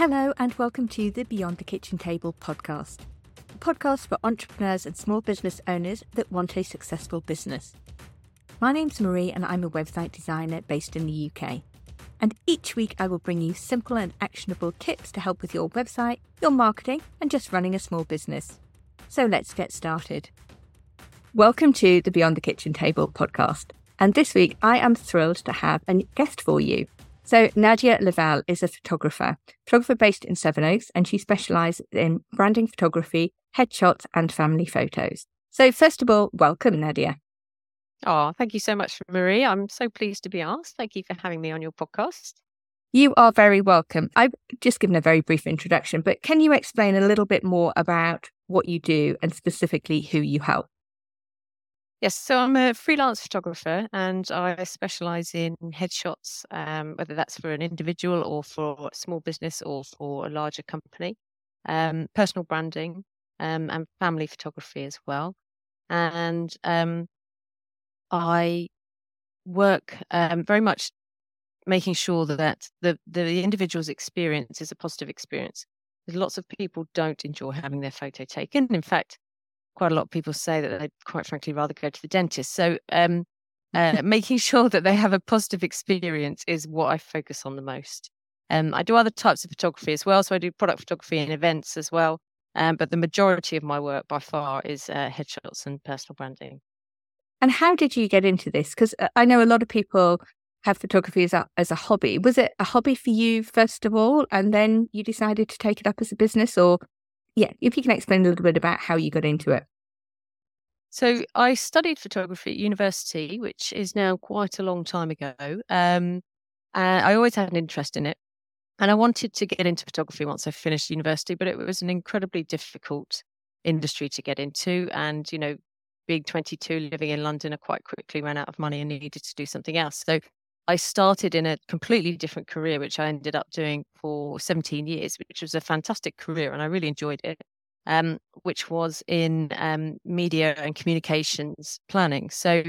Hello, and welcome to the Beyond the Kitchen Table podcast, a podcast for entrepreneurs and small business owners that want a successful business. My name's Marie, and I'm a website designer based in the UK. And each week, I will bring you simple and actionable tips to help with your website, your marketing, and just running a small business. So let's get started. Welcome to the Beyond the Kitchen Table podcast. And this week, I am thrilled to have a guest for you. So, Nadia Lavelle is a photographer, photographer based in Sevenoaks, and she specialises in branding photography, headshots, and family photos. So, first of all, welcome, Nadia. Oh, thank you so much, Marie. I'm so pleased to be asked. Thank you for having me on your podcast. You are very welcome. I've just given a very brief introduction, but can you explain a little bit more about what you do and specifically who you help? Yes, so I'm a freelance photographer and I specialize in headshots, um, whether that's for an individual or for a small business or for a larger company, um, personal branding, um, and family photography as well. And um, I work um, very much making sure that the, the individual's experience is a positive experience. Lots of people don't enjoy having their photo taken. In fact, quite a lot of people say that they'd quite frankly rather go to the dentist. So, um, uh, making sure that they have a positive experience is what I focus on the most. Um, I do other types of photography as well. So I do product photography and events as well. Um, but the majority of my work by far is uh, headshots and personal branding. And how did you get into this? Because uh, I know a lot of people have photography as a, as a hobby. Was it a hobby for you, first of all, and then you decided to take it up as a business? Or, yeah, if you can explain a little bit about how you got into it. So I studied photography at university, which is now quite a long time ago. Um, I always had an interest in it. And I wanted to get into photography once I finished university, but it was an incredibly difficult industry to get into. And, you know, being 22, living in London, I quite quickly ran out of money and needed to do something else. So I started in a completely different career, which I ended up doing for 17 years, which was a fantastic career and I really enjoyed it um, which was in um, media and communications planning. So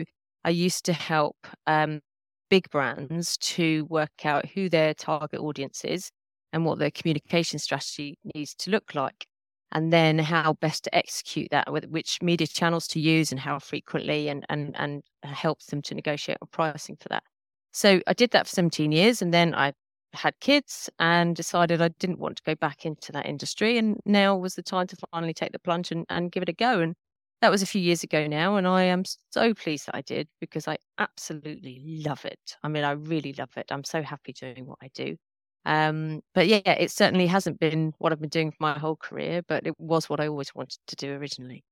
I used to help um, big brands to work out who their target audience is and what their communication strategy needs to look like. And then how best to execute that, with which media channels to use and how frequently, and and and help them to negotiate on pricing for that. So I did that for 17 years, and then I had kids and decided I didn't want to go back into that industry. And now was the time to finally take the plunge and, and give it a go. And that was a few years ago now. And I am so pleased that I did because I absolutely love it. I mean, I really love it. I'm so happy doing what I do. Um, but yeah, it certainly hasn't been what I've been doing for my whole career, but it was what I always wanted to do originally.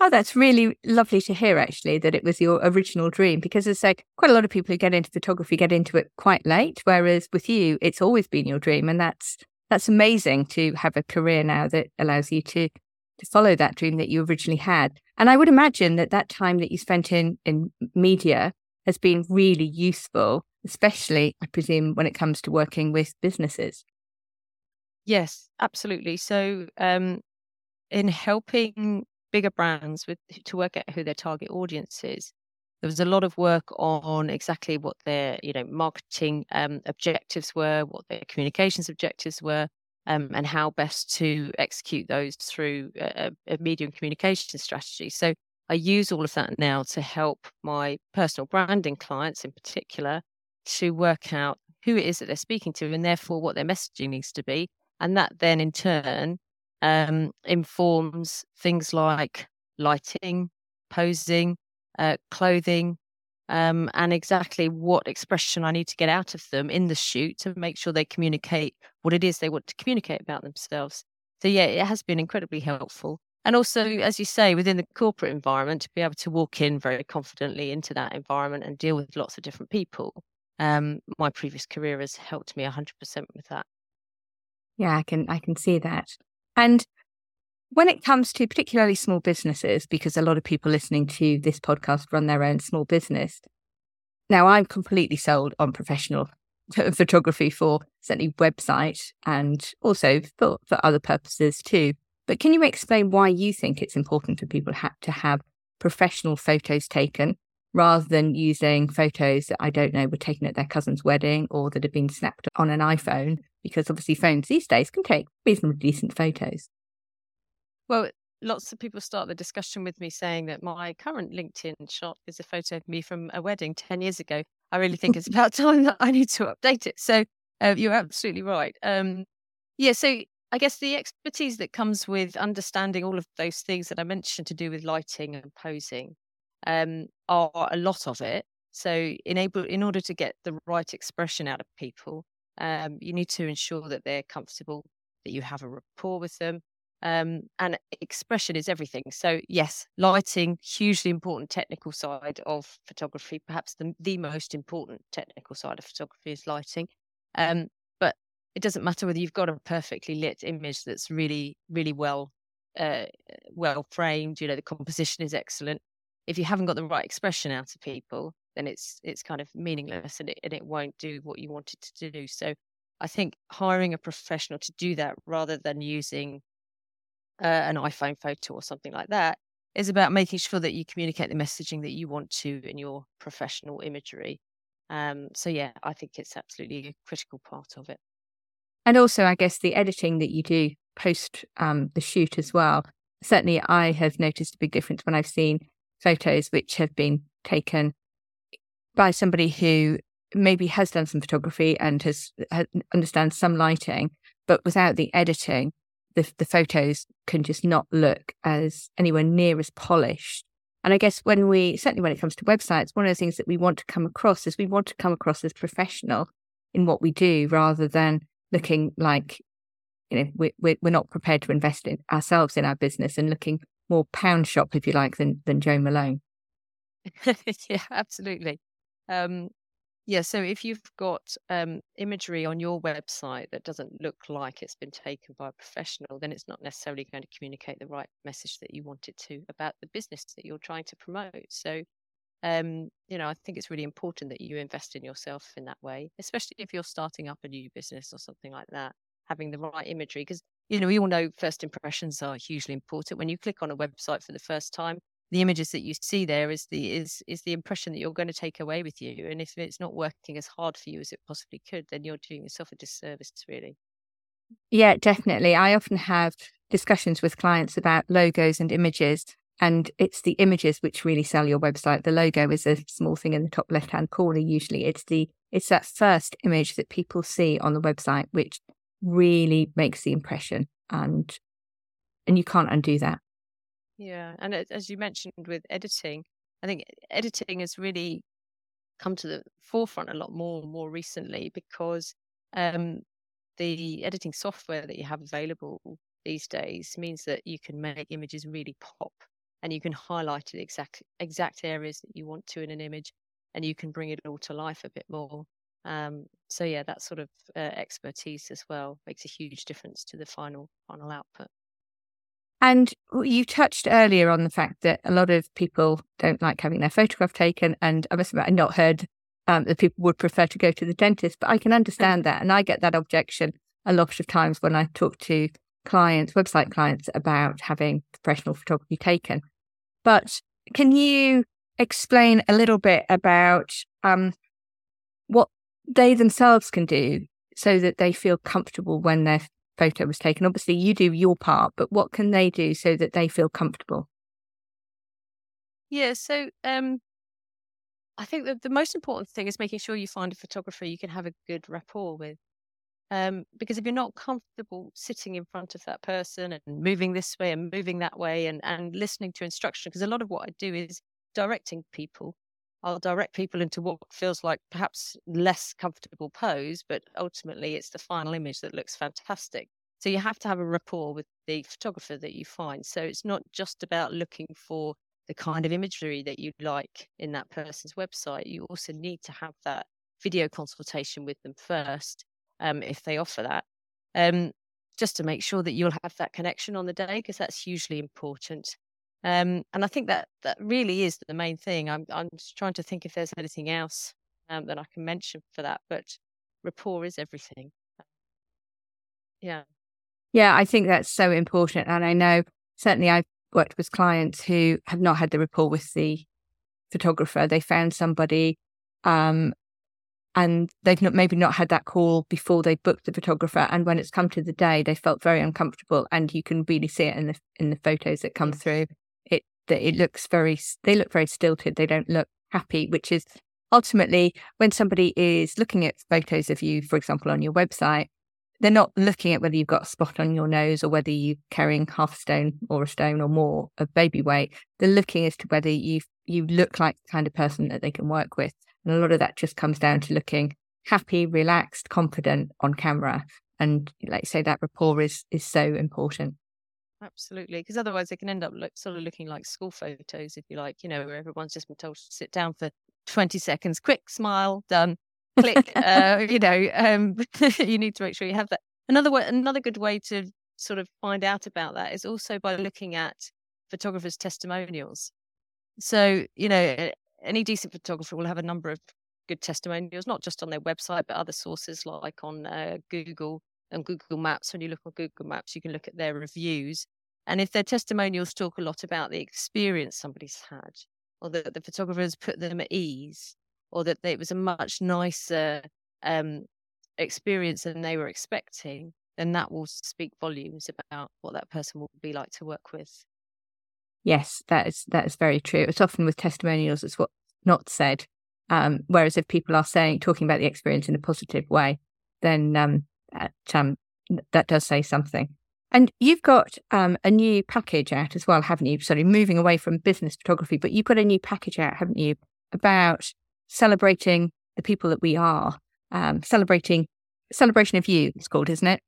Oh, that's really lovely to hear, actually, that it was your original dream. Because as I say, quite a lot of people who get into photography get into it quite late, whereas with you, it's always been your dream, and that's that's amazing to have a career now that allows you to to follow that dream that you originally had. And I would imagine that that time that you spent in in media has been really useful, especially, I presume, when it comes to working with businesses. Yes, absolutely. So, um, in helping bigger brands with to work out who their target audience is. There was a lot of work on exactly what their you know marketing um, objectives were, what their communications objectives were, um, and how best to execute those through a, a media and communication strategy. So I use all of that now to help my personal branding clients in particular to work out who it is that they're speaking to and therefore what their messaging needs to be. And that then in turn um, informs things like lighting, posing, uh, clothing, um, and exactly what expression I need to get out of them in the shoot to make sure they communicate what it is they want to communicate about themselves. So, yeah, it has been incredibly helpful. And also, as you say, within the corporate environment, to be able to walk in very confidently into that environment and deal with lots of different people. Um, my previous career has helped me 100% with that. Yeah, I can I can see that. And when it comes to particularly small businesses, because a lot of people listening to this podcast run their own small business. Now, I'm completely sold on professional photography for certainly website and also for, for other purposes too. But can you explain why you think it's important for people to have professional photos taken rather than using photos that I don't know were taken at their cousin's wedding or that have been snapped on an iPhone because obviously phones these days can take reasonably decent photos. Well, lots of people start the discussion with me saying that my current LinkedIn shot is a photo of me from a wedding 10 years ago. I really think it's about time that I need to update it. So uh, you're absolutely right. Um, yeah, so I guess the expertise that comes with understanding all of those things that I mentioned to do with lighting and posing um, are a lot of it. So, enable in order to get the right expression out of people, um, you need to ensure that they're comfortable, that you have a rapport with them, um, and expression is everything. So, yes, lighting, hugely important technical side of photography. Perhaps the, the most important technical side of photography is lighting. Um, but it doesn't matter whether you've got a perfectly lit image that's really, really well, uh, well framed. You know, the composition is excellent. If you haven't got the right expression out of people, then it's it's kind of meaningless and it and it won't do what you want it to do. So I think hiring a professional to do that rather than using uh, an iPhone photo or something like that is about making sure that you communicate the messaging that you want to in your professional imagery. Um, so yeah, I think it's absolutely a critical part of it. And also, I guess the editing that you do post um, the shoot as well. Certainly, I have noticed a big difference when I've seen photos which have been taken by somebody who maybe has done some photography and has, has understands some lighting, but without the editing, the the photos can just not look as anywhere near as polished. And I guess when we certainly when it comes to websites, one of the things that we want to come across is we want to come across as professional in what we do, rather than looking like you know we're we're not prepared to invest in ourselves in our business and looking more pound shop, if you like, than than Jo Malone. yeah, absolutely. Um, yeah, so if you've got um, imagery on your website that doesn't look like it's been taken by a professional, then it's not necessarily going to communicate the right message that you want it to about the business that you're trying to promote. So, um, you know, I think it's really important that you invest in yourself in that way, especially if you're starting up a new business or something like that, having the right imagery. Because, you know, we all know first impressions are hugely important. When you click on a website for the first time, the images that you see there is the is is the impression that you're going to take away with you and if it's not working as hard for you as it possibly could then you're doing yourself a disservice really. Yeah definitely. I often have discussions with clients about logos and images and it's the images which really sell your website. The logo is a small thing in the top left hand corner usually. It's the it's that first image that people see on the website which really makes the impression and and you can't undo that yeah, and as you mentioned with editing, I think editing has really come to the forefront a lot more more recently because um, the editing software that you have available these days means that you can make images really pop and you can highlight the exact exact areas that you want to in an image and you can bring it all to life a bit more. Um, so yeah that sort of uh, expertise as well makes a huge difference to the final final output and you touched earlier on the fact that a lot of people don't like having their photograph taken. And I must admit, I've not heard um, that people would prefer to go to the dentist, but I can understand that. And I get that objection a lot of times when I talk to clients, website clients, about having professional photography taken. But can you explain a little bit about um, what they themselves can do so that they feel comfortable when they're photo was taken. Obviously, you do your part, but what can they do so that they feel comfortable? Yeah, so um, I think that the most important thing is making sure you find a photographer you can have a good rapport with. Um, because if you're not comfortable sitting in front of that person and moving this way and moving that way and, and listening to instruction, because a lot of what I do is directing people I'll direct people into what feels like perhaps less comfortable pose, but ultimately it's the final image that looks fantastic. So you have to have a rapport with the photographer that you find. So it's not just about looking for the kind of imagery that you like in that person's website. You also need to have that video consultation with them first, um, if they offer that, um, just to make sure that you'll have that connection on the day, because that's hugely important. Um, and I think that that really is the main thing. I'm I'm just trying to think if there's anything else um, that I can mention for that, but rapport is everything. Yeah. Yeah, I think that's so important. And I know certainly I've worked with clients who have not had the rapport with the photographer. They found somebody um, and they've not maybe not had that call before they booked the photographer and when it's come to the day they felt very uncomfortable and you can really see it in the in the photos that come through that it looks very they look very stilted they don't look happy which is ultimately when somebody is looking at photos of you for example on your website they're not looking at whether you've got a spot on your nose or whether you're carrying half a stone or a stone or more of baby weight they're looking as to whether you you look like the kind of person that they can work with and a lot of that just comes down to looking happy, relaxed, confident on camera. And like I say, that rapport is is so important. Absolutely, because otherwise they can end up look, sort of looking like school photos, if you like, you know, where everyone's just been told to sit down for 20 seconds, quick smile, done, click. uh, you know, um, you need to make sure you have that. Another way, another good way to sort of find out about that is also by looking at photographers' testimonials. So, you know, any decent photographer will have a number of good testimonials, not just on their website, but other sources like on uh, Google and Google Maps. When you look on Google Maps, you can look at their reviews. And if their testimonials talk a lot about the experience somebody's had, or that the photographers put them at ease, or that it was a much nicer um, experience than they were expecting, then that will speak volumes about what that person will be like to work with. Yes, that is that is very true. It's often with testimonials, it's what's not said. Um, whereas if people are saying talking about the experience in a positive way, then um, that, um, that does say something. And you've got um, a new package out as well, haven't you? Sorry, moving away from business photography, but you've got a new package out, haven't you, about celebrating the people that we are, um, celebrating celebration of you. It's called, isn't it?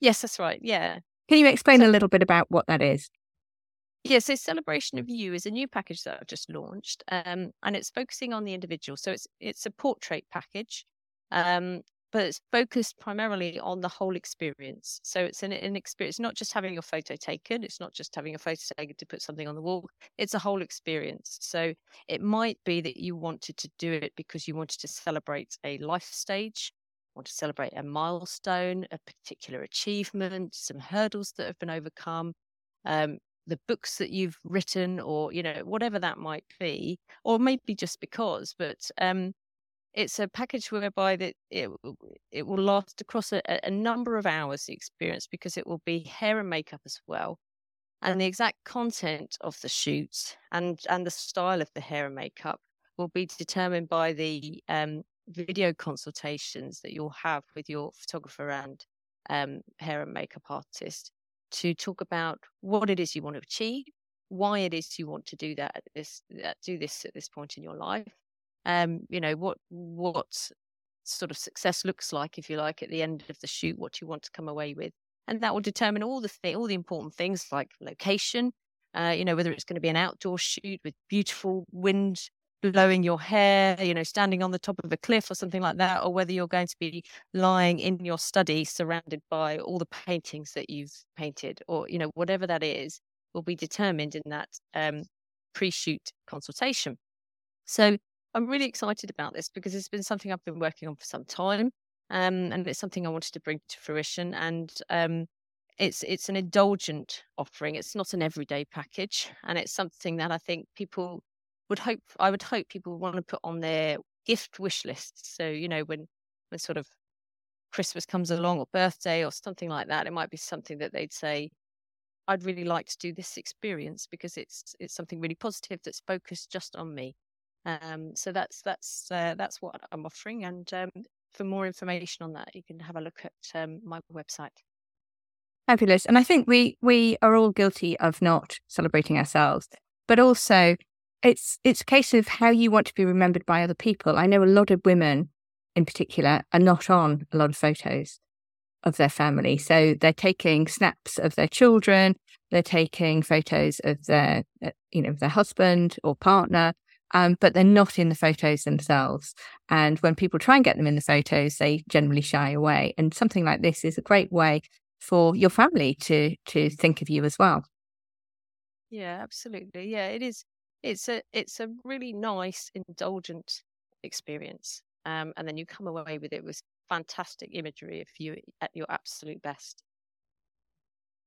Yes, that's right. Yeah. Can you explain so, a little bit about what that is? Yeah, so Celebration of You is a new package that I've just launched, um, and it's focusing on the individual. So it's it's a portrait package, um, but it's focused primarily on the whole experience. So it's an, an experience, not just having your photo taken. It's not just having a photo taken to put something on the wall. It's a whole experience. So it might be that you wanted to do it because you wanted to celebrate a life stage, want to celebrate a milestone, a particular achievement, some hurdles that have been overcome. Um, the books that you've written or you know whatever that might be or maybe just because but um it's a package whereby that it it will last across a, a number of hours the experience because it will be hair and makeup as well and the exact content of the shoot and and the style of the hair and makeup will be determined by the um, video consultations that you'll have with your photographer and um, hair and makeup artist to talk about what it is you want to achieve, why it is you want to do that at this do this at this point in your life. Um, you know what what sort of success looks like, if you like, at the end of the shoot, what you want to come away with, and that will determine all the th- all the important things like location. Uh, you know whether it's going to be an outdoor shoot with beautiful wind blowing your hair, you know, standing on the top of a cliff or something like that, or whether you're going to be lying in your study surrounded by all the paintings that you've painted, or, you know, whatever that is, will be determined in that um, pre shoot consultation. So I'm really excited about this because it's been something I've been working on for some time. Um, and it's something I wanted to bring to fruition. And um, it's it's an indulgent offering. It's not an everyday package, and it's something that I think people would hope I would hope people would want to put on their gift wish lists. So you know when when sort of Christmas comes along or birthday or something like that, it might be something that they'd say, "I'd really like to do this experience because it's it's something really positive that's focused just on me." Um, so that's that's uh, that's what I'm offering. And um, for more information on that, you can have a look at um, my website. Fabulous. And I think we we are all guilty of not celebrating ourselves, but also it's it's a case of how you want to be remembered by other people. I know a lot of women in particular are not on a lot of photos of their family. So they're taking snaps of their children, they're taking photos of their uh, you know, their husband or partner, um, but they're not in the photos themselves. And when people try and get them in the photos, they generally shy away. And something like this is a great way for your family to to think of you as well. Yeah, absolutely. Yeah, it is it's a it's a really nice, indulgent experience. Um, and then you come away with it with fantastic imagery of you at your absolute best.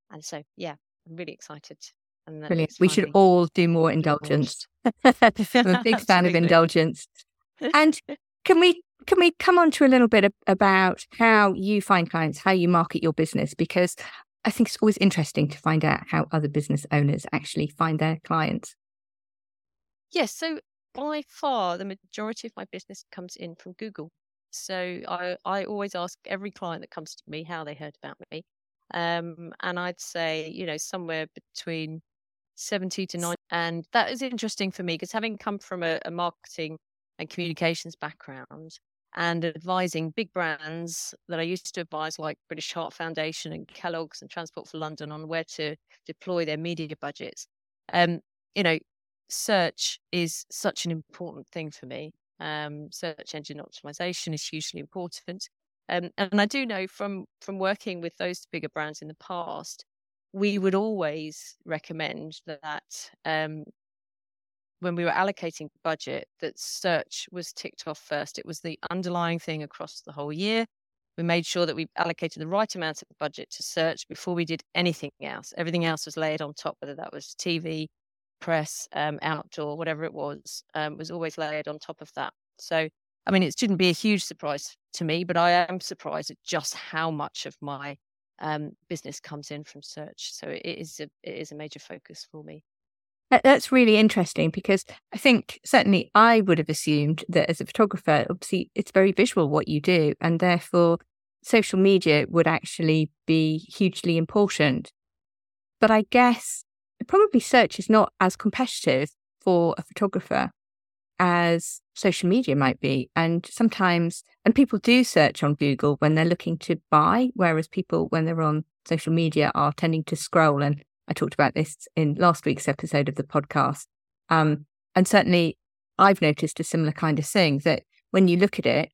And so, yeah, I'm really excited. And Brilliant. We should all do more indulgence. I'm a big fan of indulgence. And can we can we come on to a little bit about how you find clients, how you market your business? Because I think it's always interesting to find out how other business owners actually find their clients. Yes. So by far, the majority of my business comes in from Google. So I, I always ask every client that comes to me how they heard about me. Um, and I'd say, you know, somewhere between 70 to 90. And that is interesting for me because having come from a, a marketing and communications background, and advising big brands that I used to advise, like British Heart Foundation and Kellogg's and Transport for London, on where to deploy their media budgets. Um, you know, search is such an important thing for me. Um, search engine optimization is hugely important. Um, and I do know from from working with those bigger brands in the past, we would always recommend that um, when we were allocating budget that search was ticked off first. It was the underlying thing across the whole year. We made sure that we allocated the right amount of budget to search before we did anything else. Everything else was layered on top, whether that was TV, press, um, outdoor, whatever it was, um, was always layered on top of that. So, I mean, it shouldn't be a huge surprise to me, but I am surprised at just how much of my um, business comes in from search. So it is a, it is a major focus for me. That's really interesting because I think certainly I would have assumed that as a photographer, obviously it's very visual what you do, and therefore social media would actually be hugely important. But I guess probably search is not as competitive for a photographer as social media might be. And sometimes, and people do search on Google when they're looking to buy, whereas people, when they're on social media, are tending to scroll and I talked about this in last week's episode of the podcast. Um, and certainly I've noticed a similar kind of thing that when you look at it,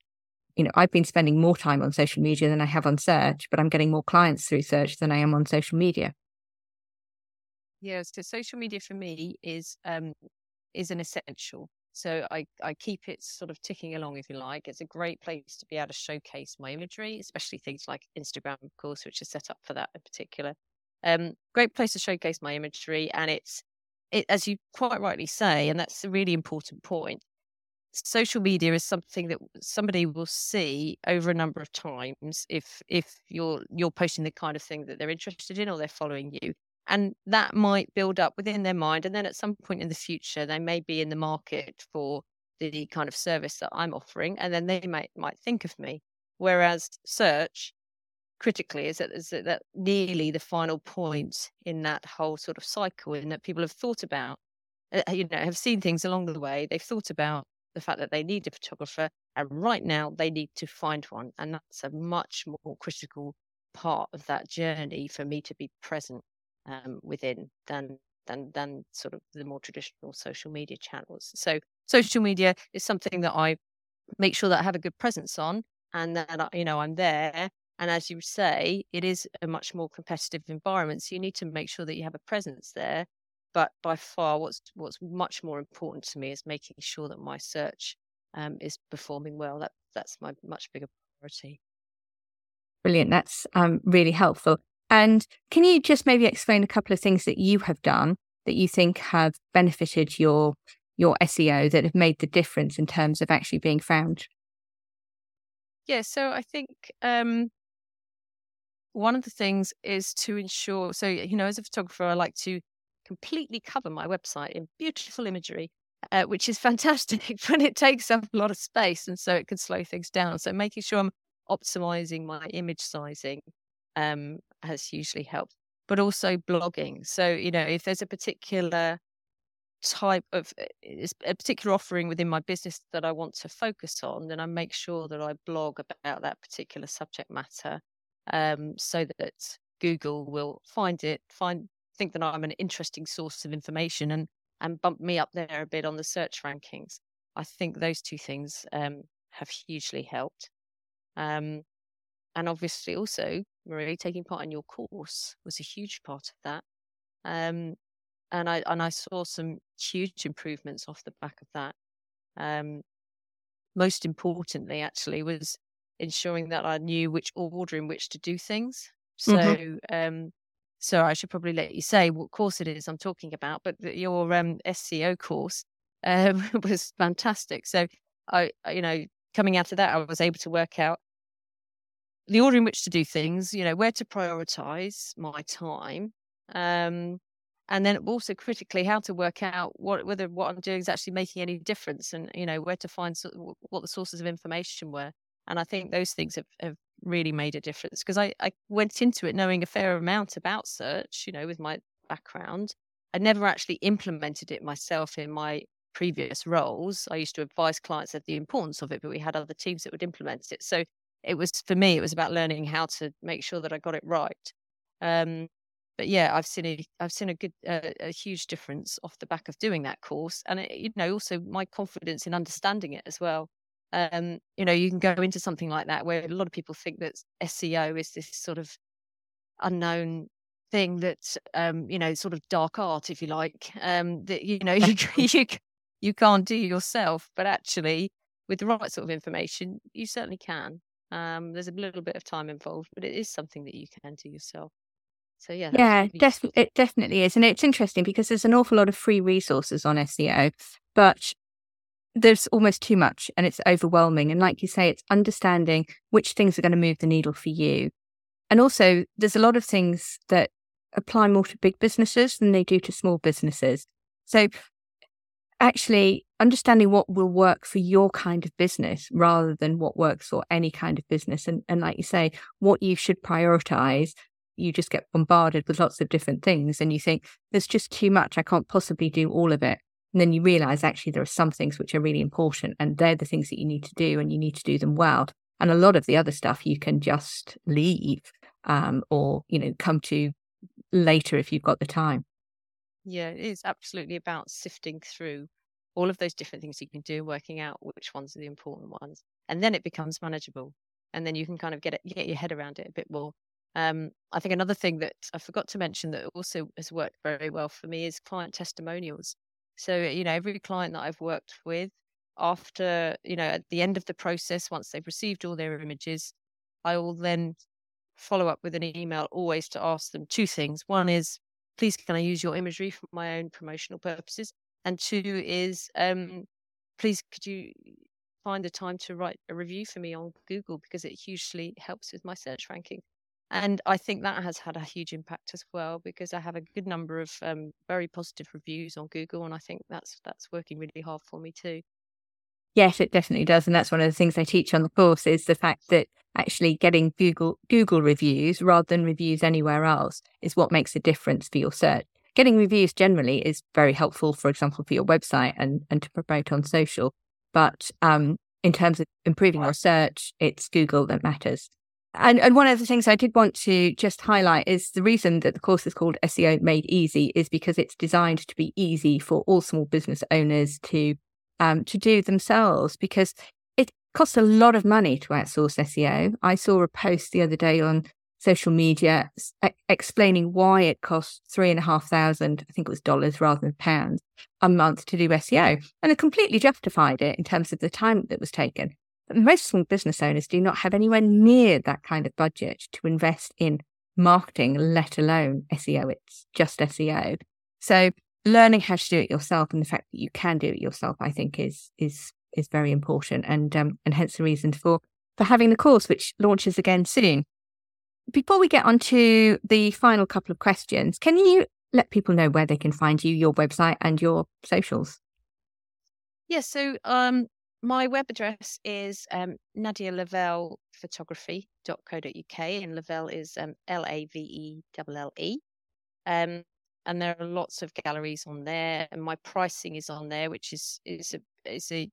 you know, I've been spending more time on social media than I have on search, but I'm getting more clients through search than I am on social media. Yeah, so social media for me is um, is an essential. So I, I keep it sort of ticking along, if you like. It's a great place to be able to showcase my imagery, especially things like Instagram, of course, which is set up for that in particular. Um, great place to showcase my imagery, and it's it as you quite rightly say, and that's a really important point. Social media is something that somebody will see over a number of times if if you're you're posting the kind of thing that they're interested in or they're following you and that might build up within their mind and then at some point in the future they may be in the market for the kind of service that i'm offering and then they might might think of me. Whereas search critically is that is that nearly the final point in that whole sort of cycle in that people have thought about uh, you know have seen things along the way they've thought about the fact that they need a photographer and right now they need to find one and that's a much more critical part of that journey for me to be present um, within than than than sort of the more traditional social media channels so social media is something that i make sure that i have a good presence on and that you know i'm there and as you say, it is a much more competitive environment. So you need to make sure that you have a presence there. But by far, what's what's much more important to me is making sure that my search um, is performing well. That that's my much bigger priority. Brilliant. That's um, really helpful. And can you just maybe explain a couple of things that you have done that you think have benefited your your SEO that have made the difference in terms of actually being found? Yeah, so I think um, one of the things is to ensure, so, you know, as a photographer, I like to completely cover my website in beautiful imagery, uh, which is fantastic, but it takes up a lot of space. And so it can slow things down. So making sure I'm optimizing my image sizing um, has hugely helped, but also blogging. So, you know, if there's a particular type of eh, a particular offering within my business that I want to focus on, then I make sure that I blog about that particular subject matter um, so that Google will find it, find think that I'm an interesting source of information and and bump me up there a bit on the search rankings. I think those two things um, have hugely helped. Um, and obviously, also Marie taking part in your course was a huge part of that. Um, and I and I saw some huge improvements off the back of that. Um, most importantly, actually, was ensuring that I knew which order in which to do things. So, mm-hmm. um, so I should probably let you say what course it is I'm talking about. But your um, SEO course um, was fantastic. So I, you know, coming out of that, I was able to work out the order in which to do things, you know, where to prioritize my time. Um, and then also critically how to work out what whether what I'm doing is actually making any difference and you know where to find so, what the sources of information were and I think those things have, have really made a difference because I, I went into it knowing a fair amount about search you know with my background I never actually implemented it myself in my previous roles I used to advise clients of the importance of it but we had other teams that would implement it so it was for me it was about learning how to make sure that I got it right um, but yeah, I've seen a I've seen a good uh, a huge difference off the back of doing that course, and it, you know also my confidence in understanding it as well. Um, you know, you can go into something like that where a lot of people think that SEO is this sort of unknown thing that um, you know, sort of dark art, if you like, um, that you know you you you can't do yourself, but actually with the right sort of information, you certainly can. Um, there's a little bit of time involved, but it is something that you can do yourself. So yeah, yeah, def- it definitely is, and it's interesting because there's an awful lot of free resources on SEO, but there's almost too much, and it's overwhelming. And like you say, it's understanding which things are going to move the needle for you, and also there's a lot of things that apply more to big businesses than they do to small businesses. So actually understanding what will work for your kind of business rather than what works for any kind of business. And, and like you say what you should prioritize you just get bombarded with lots of different things and you think there's just too much. I can't possibly do all of it. And then you realize actually there are some things which are really important and they're the things that you need to do and you need to do them well. And a lot of the other stuff you can just leave um, or you know come to later if you've got the time. Yeah it is absolutely about sifting through all of those different things you can do working out which ones are the important ones and then it becomes manageable and then you can kind of get it get your head around it a bit more um, I think another thing that I forgot to mention that also has worked very well for me is client testimonials. So, you know, every client that I've worked with, after, you know, at the end of the process, once they've received all their images, I will then follow up with an email always to ask them two things. One is, please, can I use your imagery for my own promotional purposes? And two is, um, please, could you find the time to write a review for me on Google because it hugely helps with my search ranking. And I think that has had a huge impact as well because I have a good number of um, very positive reviews on Google, and I think that's that's working really hard for me too. Yes, it definitely does, and that's one of the things I teach on the course is the fact that actually getting Google Google reviews rather than reviews anywhere else is what makes a difference for your search. Getting reviews generally is very helpful, for example, for your website and and to promote on social, but um, in terms of improving your search, it's Google that matters. And, and one of the things I did want to just highlight is the reason that the course is called SEO Made Easy is because it's designed to be easy for all small business owners to um, to do themselves because it costs a lot of money to outsource SEO. I saw a post the other day on social media explaining why it costs three and a half thousand, I think it was dollars rather than pounds, a month to do SEO. And it completely justified it in terms of the time that was taken. But most small business owners do not have anywhere near that kind of budget to invest in marketing, let alone SEO. It's just SEO. So learning how to do it yourself and the fact that you can do it yourself, I think is is is very important and um, and hence the reason for for having the course, which launches again soon. Before we get on to the final couple of questions, can you let people know where they can find you, your website, and your socials? Yes, yeah, so um, my web address is um, Nadia Lavelle photography.co.uk, and Lavelle is um, L A V E L L E. Um, and there are lots of galleries on there, and my pricing is on there, which is is a is a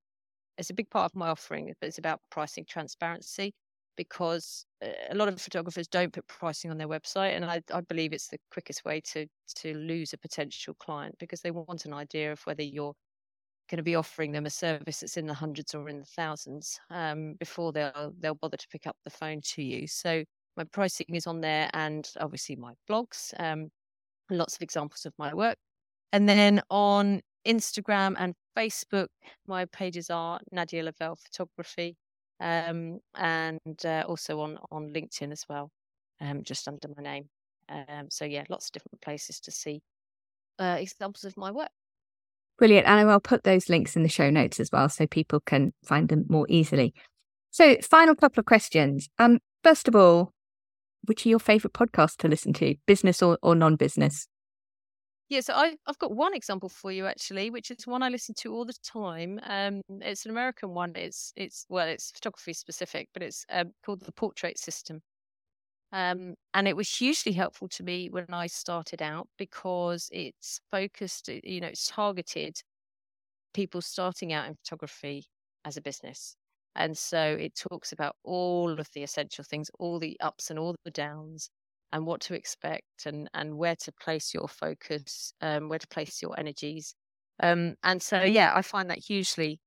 it's a big part of my offering, but it's about pricing transparency because uh, a lot of photographers don't put pricing on their website, and I, I believe it's the quickest way to to lose a potential client because they want an idea of whether you're going to be offering them a service that's in the hundreds or in the thousands um, before they'll they'll bother to pick up the phone to you. So my pricing is on there, and obviously my blogs, um, lots of examples of my work, and then on Instagram and Facebook, my pages are Nadia Lavelle Photography, um, and uh, also on on LinkedIn as well, um, just under my name. Um, so yeah, lots of different places to see uh, examples of my work. Brilliant. And I'll put those links in the show notes as well so people can find them more easily. So, final couple of questions. Um, first of all, which are your favorite podcasts to listen to, business or, or non business? Yeah, so I, I've got one example for you actually, which is one I listen to all the time. Um, it's an American one. It's it's well, it's photography specific, but it's um, called the Portrait System. Um, and it was hugely helpful to me when I started out because it's focused, you know, it's targeted people starting out in photography as a business. And so it talks about all of the essential things, all the ups and all the downs, and what to expect and and where to place your focus um, where to place your energies. Um, and so yeah i find that hugely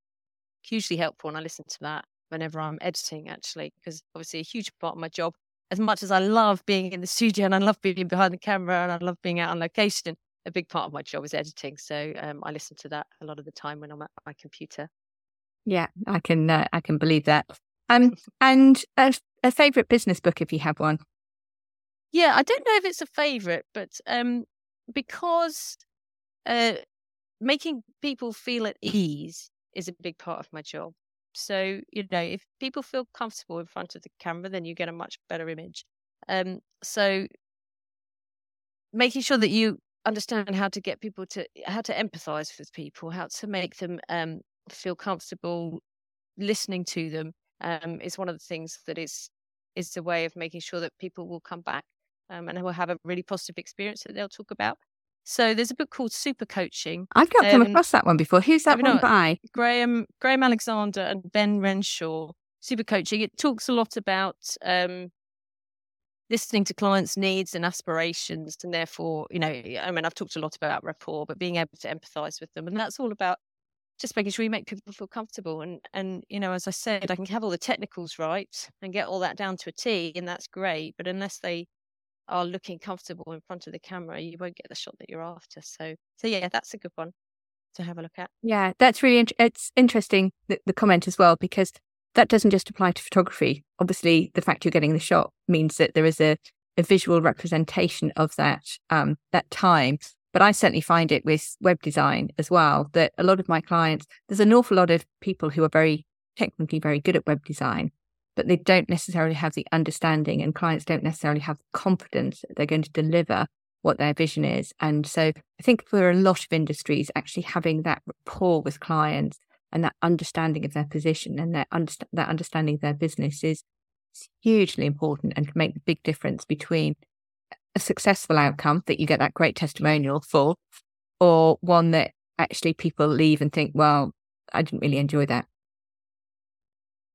hugely helpful and i listen to that whenever i'm editing actually because obviously a huge part of my job as much as i love being in the studio and i love being behind the camera and i love being out on location a big part of my job is editing. So um, i listen to that a lot of the time when i'm at my computer. Yeah i can uh, i can believe that. Um and a, a favorite business book if you have one yeah, I don't know if it's a favorite, but um, because uh, making people feel at ease is a big part of my job. So, you know, if people feel comfortable in front of the camera, then you get a much better image. Um, so, making sure that you understand how to get people to how to empathize with people, how to make them um, feel comfortable listening to them um, is one of the things that is is the way of making sure that people will come back um, and will have a really positive experience that they'll talk about. So there's a book called Super Coaching. I've not um, come across that one before. Who's that one by? Graham Graham Alexander and Ben Renshaw. Super Coaching. It talks a lot about um, listening to clients' needs and aspirations, and therefore, you know, I mean, I've talked a lot about rapport, but being able to empathise with them, and that's all about just making sure you make people feel comfortable. And and you know, as I said, I can have all the technicals right and get all that down to a T, and that's great. But unless they are looking comfortable in front of the camera, you won't get the shot that you're after. So, so yeah, that's a good one to have a look at. Yeah, that's really int- it's interesting the, the comment as well because that doesn't just apply to photography. Obviously, the fact you're getting the shot means that there is a, a visual representation of that um, that time. But I certainly find it with web design as well that a lot of my clients, there's an awful lot of people who are very technically very good at web design, but they don't necessarily have the understanding and clients don't necessarily have confidence that they're going to deliver what their vision is. And so I think for a lot of industries, actually having that rapport with clients and that understanding of their position and their underst- that understanding of their business is hugely important and can make the big difference between a successful outcome that you get that great testimonial for or one that actually people leave and think, well, I didn't really enjoy that.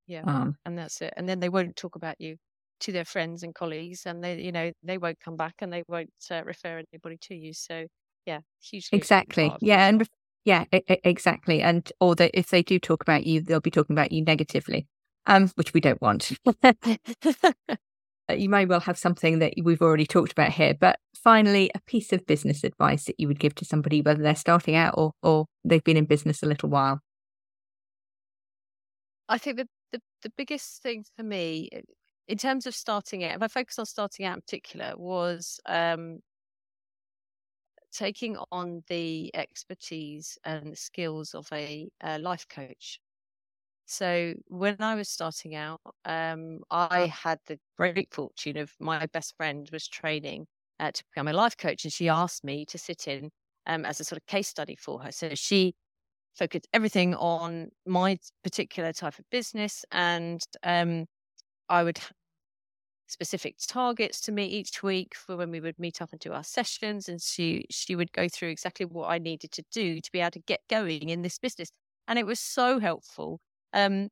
Yeah. Um, and that's it. And then they won't talk about you to their friends and colleagues, and they, you know, they won't come back and they won't uh, refer anybody to you. So, yeah, hugely. Exactly. Yeah. And yeah, exactly. And, or that if they do talk about you, they'll be talking about you negatively, um, which we don't want. you may well have something that we've already talked about here. But finally, a piece of business advice that you would give to somebody, whether they're starting out or, or they've been in business a little while. I think the, the, the biggest thing for me eh, in terms of starting out, if I focus on starting out in particular, was um, taking on the expertise and the skills of a, a, life coach. So when I was starting out, um, I had the great fortune of my best friend was training uh, to become a life coach, and she asked me to sit in um, as a sort of case study for her. So she focused everything on my particular type of business and um, I would have specific targets to meet each week for when we would meet up and do our sessions and she she would go through exactly what I needed to do to be able to get going in this business. And it was so helpful um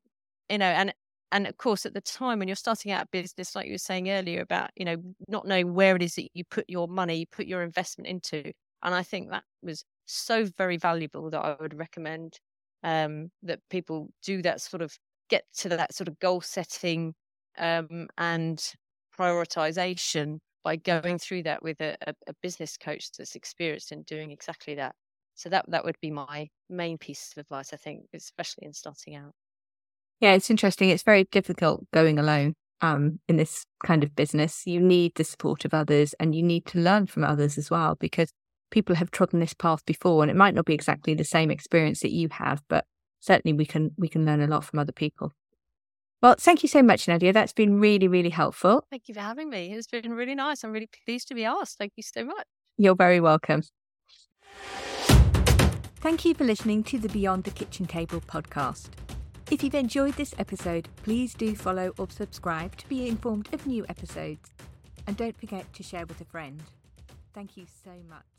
you know and and of course at the time when you're starting out a business like you were saying earlier about you know not knowing where it is that you put your money you put your investment into and I think that was so very valuable that I would recommend um, that people do that sort of get to that sort of goal setting um, and prioritization by going through that with a, a, business coach that's experienced in doing exactly that. So that that would be my main piece of advice, I think, especially in starting out. Yeah, it's interesting. It's very difficult going alone um, in this kind of business. You need the support of others and you need to learn from others as well because people have trodden this path before, and it might not be exactly the same experience that you have, but certainly we can we can learn a lot from other people. Well, thank you so much, Nadia. That's been really, really helpful. Thank you for having me. It's been really nice. I'm really pleased to be asked. Thank you so much. You're very welcome. Thank you for listening to the Beyond the Kitchen Table podcast. If you've enjoyed this episode, please do follow or subscribe to be informed of new episodes. And don't forget to share with a friend. Thank you so much.